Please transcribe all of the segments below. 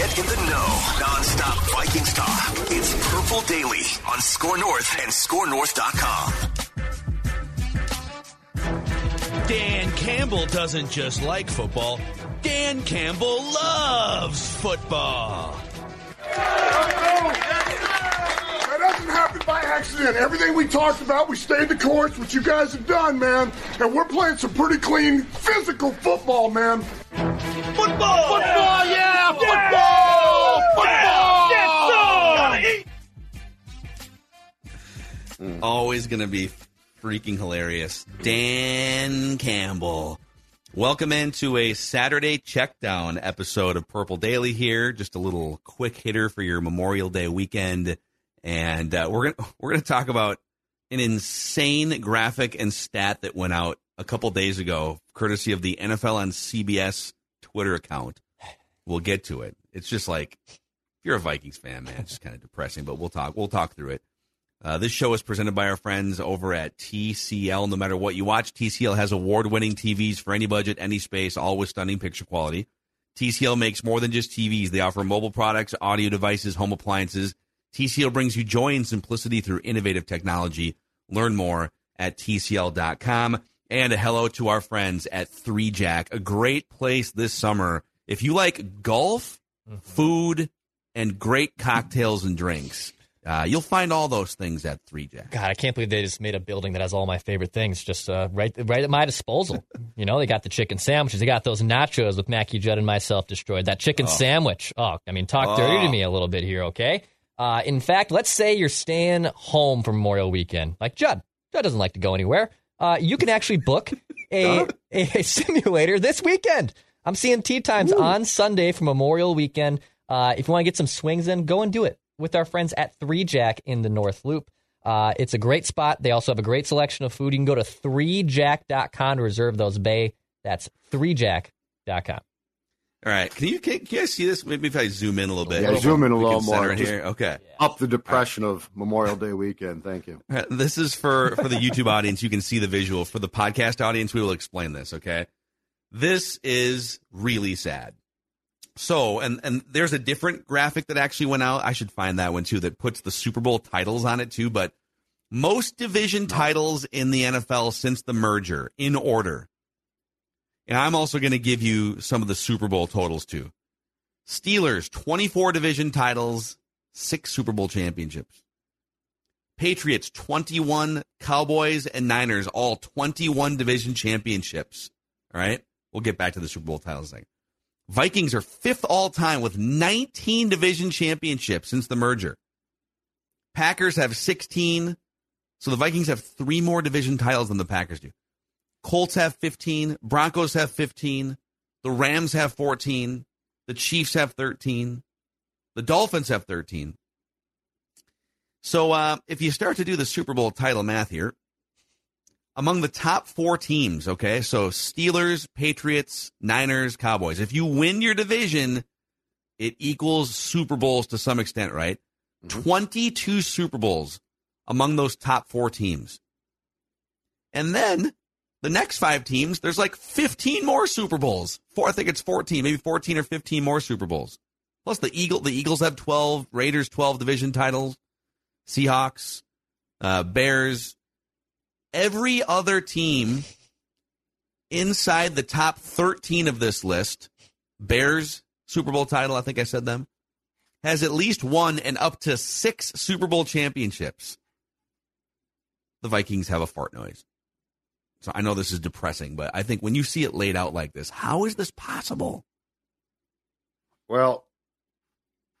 Get in the know. Non-stop Vikings talk. It's Purple Daily on Score North and ScoreNorth.com. Dan Campbell doesn't just like football. Dan Campbell loves football. That doesn't happen by accident. Everything we talked about, we stayed the course, which you guys have done, man. And we're playing some pretty clean, physical football, man. Football! Football, Always going to be freaking hilarious. Dan Campbell. Welcome into a Saturday checkdown episode of Purple Daily here. Just a little quick hitter for your Memorial Day weekend. And uh, we're going we're gonna talk about an insane graphic and stat that went out a couple days ago, courtesy of the NFL on CBS Twitter account. We'll get to it. It's just like if you're a Vikings fan, man, it's just kind of depressing, but we'll talk we'll talk through it. Uh, this show is presented by our friends over at TCL. No matter what you watch, TCL has award winning TVs for any budget, any space, all with stunning picture quality. TCL makes more than just TVs. They offer mobile products, audio devices, home appliances. TCL brings you joy and simplicity through innovative technology. Learn more at TCL.com. And a hello to our friends at 3Jack, a great place this summer. If you like golf, food, and great cocktails and drinks, uh, you'll find all those things at 3Jack. God, I can't believe they just made a building that has all my favorite things just uh, right right at my disposal. you know, they got the chicken sandwiches. They got those nachos with Mackie Judd and myself destroyed. That chicken sandwich. Oh, I mean, talk dirty to me a little bit here, okay? Uh, in fact, let's say you're staying home for Memorial Weekend. Like Judd. Judd doesn't like to go anywhere. Uh, you can actually book a, a simulator this weekend. I'm seeing tee times on Sunday for Memorial Weekend. Uh, if you want to get some swings in, go and do it with our friends at 3Jack in the North Loop. Uh, it's a great spot. They also have a great selection of food. You can go to 3jack.com to reserve those bay. That's 3jack.com. All right. Can you, can, can you guys see this? Maybe if I zoom in a little bit. Yeah, zoom in a little more. it Just- here. Okay. Up the depression of Memorial Day weekend. Thank you. All right, This is for for the YouTube audience. You can see the visual. For the podcast audience, we will explain this. Okay, this is really sad. So, and and there's a different graphic that actually went out. I should find that one too. That puts the Super Bowl titles on it too. But most division titles in the NFL since the merger in order. And I'm also going to give you some of the Super Bowl totals too. Steelers 24 division titles, six Super Bowl championships. Patriots 21, Cowboys and Niners all 21 division championships. All right. We'll get back to the Super Bowl titles thing. Vikings are fifth all time with 19 division championships since the merger. Packers have 16. So the Vikings have three more division titles than the Packers do. Colts have 15. Broncos have 15. The Rams have 14. The Chiefs have 13. The Dolphins have 13. So uh, if you start to do the Super Bowl title math here, among the top four teams, okay, so Steelers, Patriots, Niners, Cowboys, if you win your division, it equals Super Bowls to some extent, right? 22 Super Bowls among those top four teams. And then the next five teams, there's like 15 more Super Bowls. Four, I think it's 14, maybe 14 or 15 more Super Bowls. Plus the Eagle, the Eagles have 12, Raiders 12 division titles, Seahawks, uh, Bears. Every other team inside the top 13 of this list, Bears Super Bowl title, I think I said them, has at least one and up to six Super Bowl championships. The Vikings have a fart noise. So I know this is depressing, but I think when you see it laid out like this, how is this possible? Well,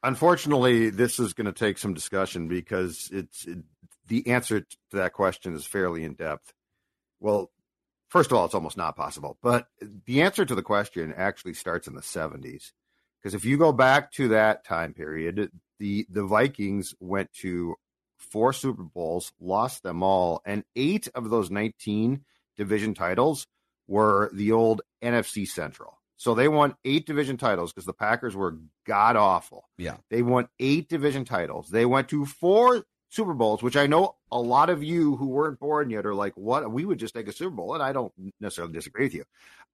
unfortunately, this is going to take some discussion because it's it, the answer to that question is fairly in depth. Well, first of all, it's almost not possible, but the answer to the question actually starts in the 70s. Because if you go back to that time period, the the Vikings went to four Super Bowls, lost them all, and eight of those 19 division titles were the old NFC Central. So they won eight division titles because the Packers were god awful. Yeah. They won eight division titles. They went to four Super Bowls, which I know a lot of you who weren't born yet are like, what? We would just take a Super Bowl. And I don't necessarily disagree with you.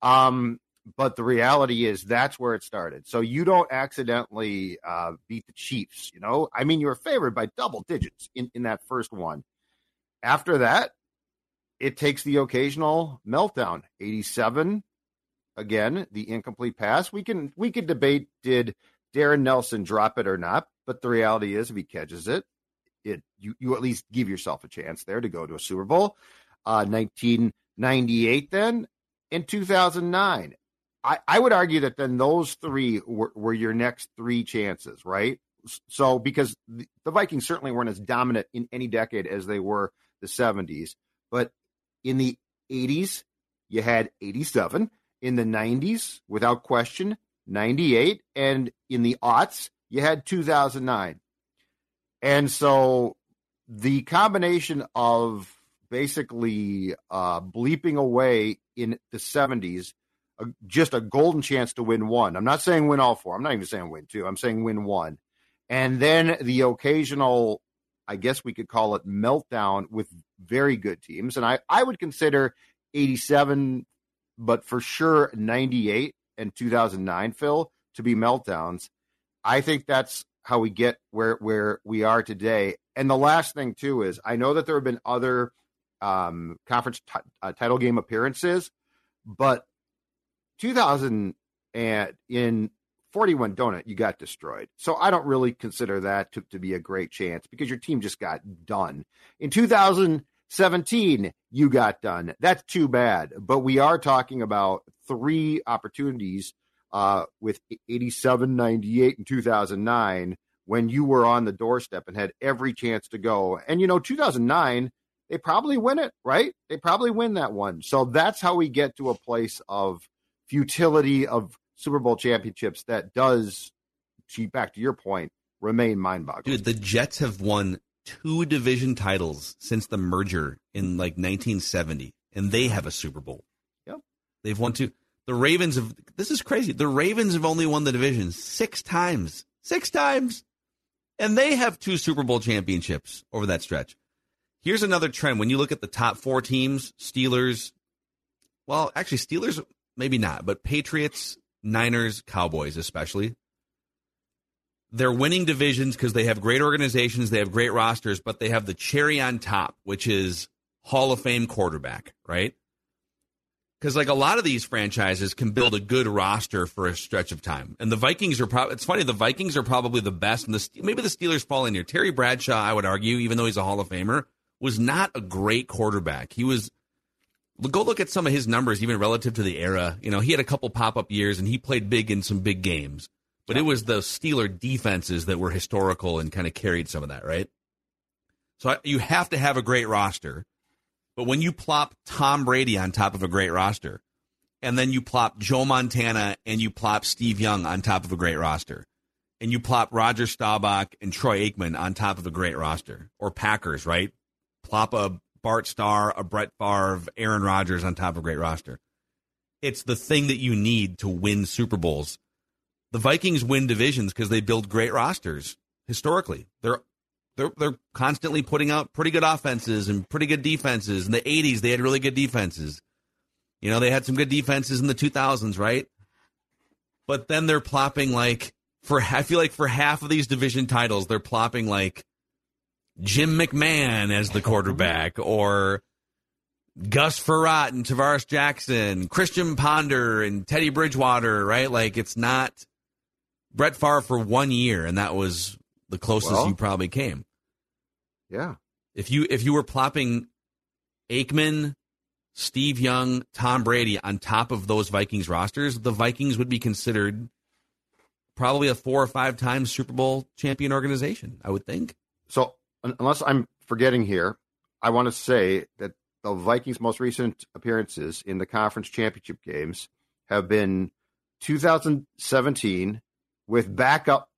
Um, but the reality is that's where it started. So you don't accidentally uh, beat the Chiefs, you know? I mean, you were favored by double digits in, in that first one. After that, it takes the occasional meltdown. 87, again, the incomplete pass. We can we can debate did Darrin Nelson drop it or not, but the reality is if he catches it, it you, you at least give yourself a chance there to go to a Super Bowl. Uh, 1998 then in 2009 I, I would argue that then those three were, were your next three chances, right? So because the, the Vikings certainly weren't as dominant in any decade as they were the 70s, but in the 80s you had 87, in the 90s without question 98, and in the aughts you had 2009. And so the combination of basically uh, bleeping away in the 70s a, just a golden chance to win one. I'm not saying win all four. I'm not even saying win two. I'm saying win one. And then the occasional, I guess we could call it meltdown with very good teams. And I, I would consider 87, but for sure 98 and 2009, Phil, to be meltdowns. I think that's how we get where where we are today. And the last thing too is I know that there have been other um, conference t- uh, title game appearances, but 2000 and in 41 donut you got destroyed. So i don't really consider that to, to be a great chance because your team just got done. In 2017 you got done. That's too bad. But we are talking about three opportunities uh, with 87 98 and 2009 when you were on the doorstep and had every chance to go and you know 2009 they probably win it right they probably win that one so that's how we get to a place of futility of Super Bowl championships that does, back to your point, remain mind boggling. Dude, the Jets have won two division titles since the merger in like 1970, and they have a Super Bowl. Yep. They've won two. The Ravens have, this is crazy. The Ravens have only won the division six times. Six times. And they have two Super Bowl championships over that stretch. Here's another trend. When you look at the top four teams, Steelers, well, actually, Steelers maybe not, but Patriots, Niners, Cowboys, especially. They're winning divisions because they have great organizations, they have great rosters, but they have the cherry on top, which is Hall of Fame quarterback, right? Because like a lot of these franchises can build a good roster for a stretch of time, and the Vikings are probably. It's funny, the Vikings are probably the best, and the maybe the Steelers fall in here. Terry Bradshaw, I would argue, even though he's a Hall of Famer, was not a great quarterback. He was go look at some of his numbers, even relative to the era. You know, he had a couple pop up years and he played big in some big games, but it was the Steeler defenses that were historical and kind of carried some of that, right? So you have to have a great roster. But when you plop Tom Brady on top of a great roster, and then you plop Joe Montana and you plop Steve Young on top of a great roster, and you plop Roger Staubach and Troy Aikman on top of a great roster, or Packers, right? Plop a Bart Starr, a Brett Favre, Aaron Rodgers on top of a great roster. It's the thing that you need to win Super Bowls. The Vikings win divisions because they build great rosters historically. They're they're they're constantly putting out pretty good offenses and pretty good defenses. In the 80s, they had really good defenses. You know, they had some good defenses in the 2000s, right? But then they're plopping like for I feel like for half of these division titles, they're plopping like Jim McMahon as the quarterback or Gus Frerotte and Tarvaris Jackson, Christian Ponder and Teddy Bridgewater, right? Like it's not Brett Favre for one year, and that was the closest well, you probably came. Yeah. If you if you were plopping Aikman, Steve Young, Tom Brady on top of those Vikings rosters, the Vikings would be considered probably a four or five times Super Bowl champion organization, I would think. So unless I'm forgetting here, I want to say that the Vikings' most recent appearances in the conference championship games have been 2017, with backup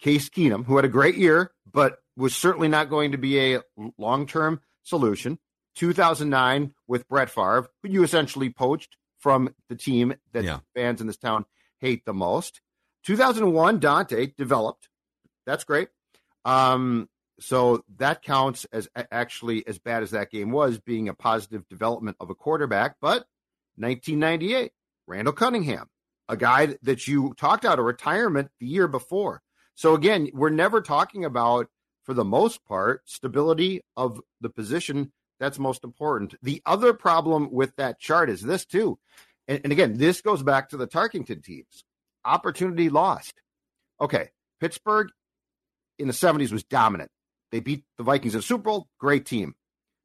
Case Keenum, who had a great year, but was certainly not going to be a long term solution. 2009 with Brett Favre, who you essentially poached from the team that Yeah. fans in this town hate the most. 2001, Daunte developed. That's great. Um, so that counts as actually as bad as that game was, being a positive development of a quarterback. But 1998, Randall Cunningham, a guy that you talked out of retirement the year before. So again, we're never talking about, for the most part, stability of the position. That's most important. The other problem with that chart is this too. And, and again, this goes back to the Tarkenton teams. Opportunity lost. Okay, Pittsburgh in the 70s was dominant. They beat the Vikings in the Super Bowl, great team.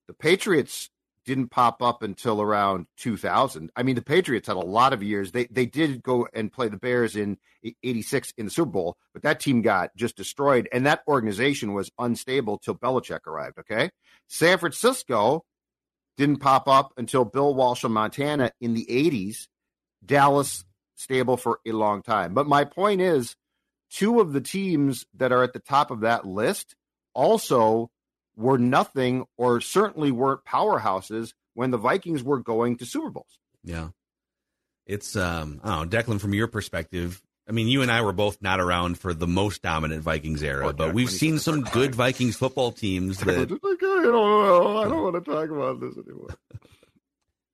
The Patriots didn't pop up until around 2000. I mean, the Patriots had a lot of years. They they did go and play the Bears in 86 in the Super Bowl, but that team got just destroyed and that organization was unstable till Belichick arrived, okay? San Francisco didn't pop up until Bill Walsh of Montana in the 80s. Dallas stable for a long time. But my point is two of the teams that are at the top of that list also were nothing or certainly weren't powerhouses when the Vikings were going to Super Bowls. Yeah. It's um I don't know, Declan, from your perspective, I mean, you and I were both not around for the most dominant Vikings era, Oh, but we've seen some good. Vikings football teams that I don't. I don't want to talk about this anymore.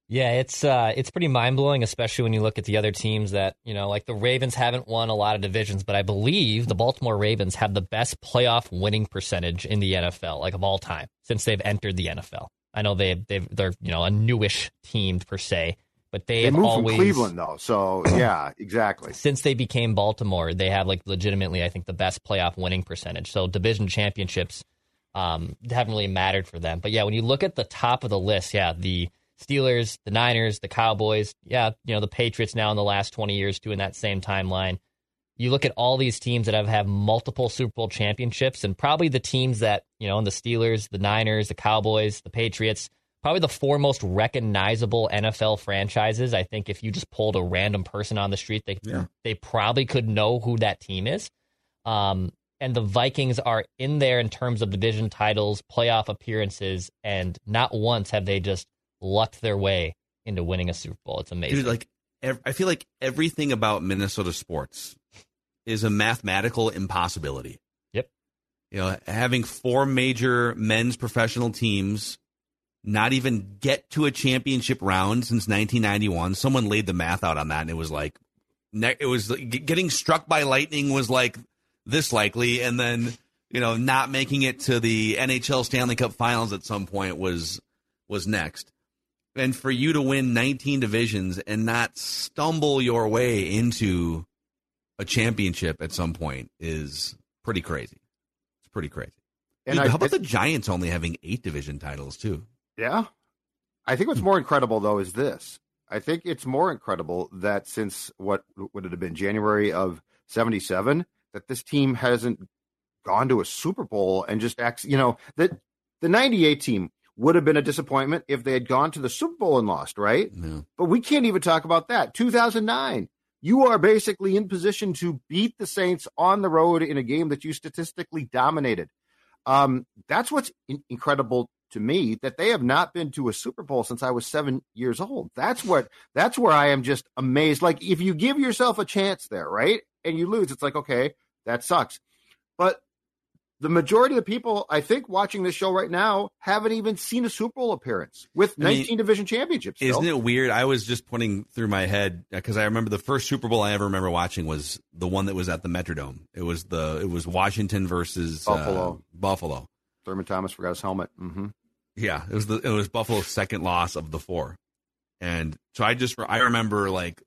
Yeah, it's uh, it's pretty mind blowing, especially when you look at the other teams that you know, like the Ravens haven't won a lot of divisions, but I believe the Baltimore Ravens have the best playoff winning percentage in the NFL, like of all time, since they've entered the NFL. I know they they've they're you know a newish team per se, but they, They have moved always from Cleveland though, so yeah, exactly. since they became Baltimore, they have like legitimately, I think, the best playoff winning percentage. So division championships um, haven't really mattered for them. But yeah, when you look at the top of the list, yeah, the Steelers, the Niners, the Cowboys, yeah, you know, the Patriots now in the last 20 years doing that same timeline. You look at all these teams that have have multiple Super Bowl championships, and probably the teams that, you know, the Steelers, the Niners, the Cowboys, the Patriots, probably the four most recognizable NFL franchises. I think if you just pulled a random person on the street, they Yeah. they probably could know who that team is. Um, and the Vikings are in there in terms of division titles, playoff appearances, and not once have they just lucked their way into winning a Super Bowl. It's amazing. Dude, like ev- I feel like everything about Minnesota sports is a mathematical impossibility. Yep. You know, having four major men's professional teams not even get to a championship round since 1991. Someone laid the math out on that, and it was like, it was getting struck by lightning was like this likely, and then you know, not making it to the NHL Stanley Cup Finals at some point was was next and for you to win 19 divisions and not stumble your way into a championship at some point is pretty crazy. It's pretty crazy. And Dude, I, how about the Giants only having eight division titles too? Yeah. I think what's hmm. more incredible though is this. I think it's more incredible that since what would it have been January of 77 that this team hasn't gone to a Super Bowl and just acts, you know, that the 98 team would have been a disappointment if they had gone to the Super Bowl and lost, right? No. But we can't even talk about that. 2009. You are basically in position to beat the Saints on the road in a game that you statistically dominated. Um, that's what's in- incredible to me that they have not been to a Super Bowl since I was seven years old. That's what. That's where I am just amazed. Like if you give yourself a chance there, right, and you lose, it's like okay, that sucks. But the majority of the people, I think, watching this show right now haven't even seen a Super Bowl appearance with I mean, 19 division championships. still. Isn't it weird? I was just putting through my head because I remember the first Super Bowl I ever remember watching was the one that was at the Metrodome. It was the it was Washington versus uh, Buffalo. Buffalo. Thurman Thomas forgot his helmet. hmm Yeah, it was the it was Buffalo's second loss of the four, and so I just I remember like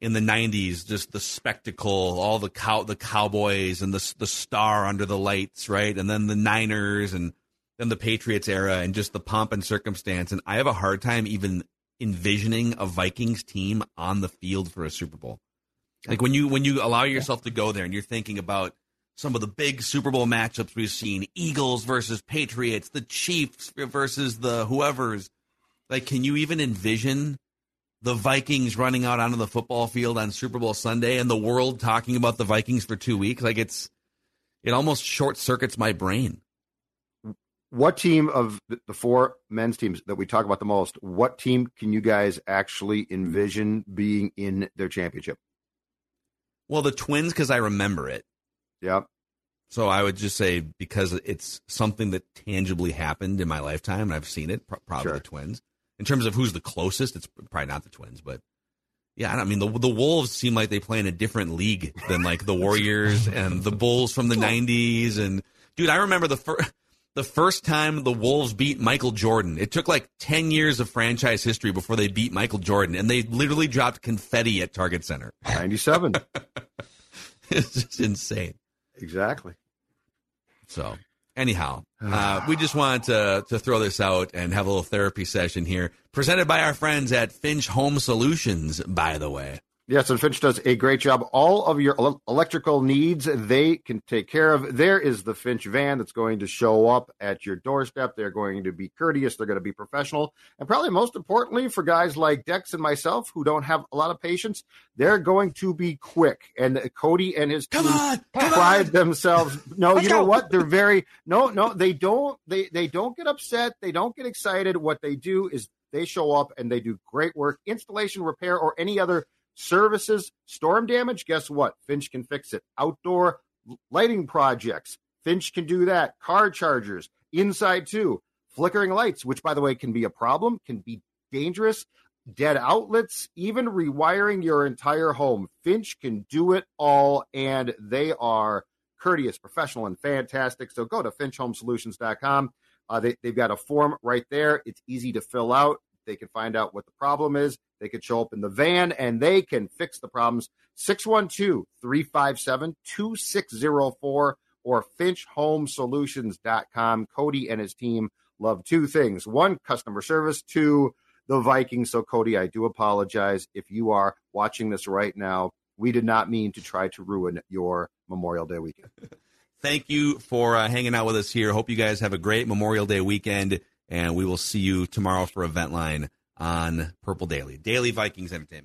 in the '90s, just the spectacle, all the cow the Cowboys and the the star under the lights, right, and then the Niners and then the Patriots era, and just the pomp and circumstance. And I have a hard time even envisioning a Vikings team on the field for a Super Bowl. Like when you when you allow yourself to go there and you're thinking about some of the big Super Bowl matchups we've seen Eagles versus Patriots, the Chiefs versus the whoever's. Like, can you even envision the Vikings running out onto the football field on Super Bowl Sunday and the world talking about the Vikings for two weeks. Like it's, it almost short circuits my brain. What team of the four men's teams that we talk about the most, what team can you guys actually envision being in their championship? Well, the Twins, because I remember it. Yep. So I would just say because it's something that tangibly happened in my lifetime, and I've seen it. Probably sure. the Twins. In terms of who's the closest, it's probably not the Twins, but yeah, I mean the the Wolves seem like they play in a different league than like the Warriors and the Bulls from the '90s. And dude, I remember the first the first time the Wolves beat Michael Jordan. It took like 10 years of franchise history before they beat Michael Jordan, and they literally dropped confetti at Target Center. 97. it's just insane. Exactly. So, anyhow, uh, we just wanted to, to throw this out and have a little therapy session here, presented by our friends at Finch Home Solutions, by the way. Yes, and Finch does a great job. All of your electrical needs, they can take care of. There is the Finch van that's going to show up at your doorstep. They're going to be courteous. They're going to be professional. And probably most importantly, for guys like Dex and myself who don't have a lot of patience, they're going to be quick. And uh, Cody and his come team on, pride on. themselves. No, Let's you know go. what? They're very no, no. They don't. They they don't get upset. They don't get excited. What they do is they show up and they do great work, installation, repair, or any other services, storm damage, guess what? Finch can fix it. Outdoor lighting projects, Finch can do that. Car chargers, inside too. Flickering lights, which by the way can be a problem, can be dangerous. Dead outlets, even rewiring your entire home. Finch can do it all, and they are courteous, professional, and fantastic. So go to finchhomesolutions.com. Uh, they, they've got a form right there. It's easy to fill out. They can find out what the problem is. They could show up in the van and they can fix the problems. 612 357 2604 or finchhomesolutions.com. Cody and his team love two things one, customer service, two, the Vikings. So, Cody, I do apologize if you are watching this right now. We did not mean to try to ruin your Memorial Day weekend. Thank you for uh, hanging out with us here. Hope you guys have a great Memorial Day weekend and we will see you tomorrow for Event Line on Purple Daily. Daily Vikings Entertainment.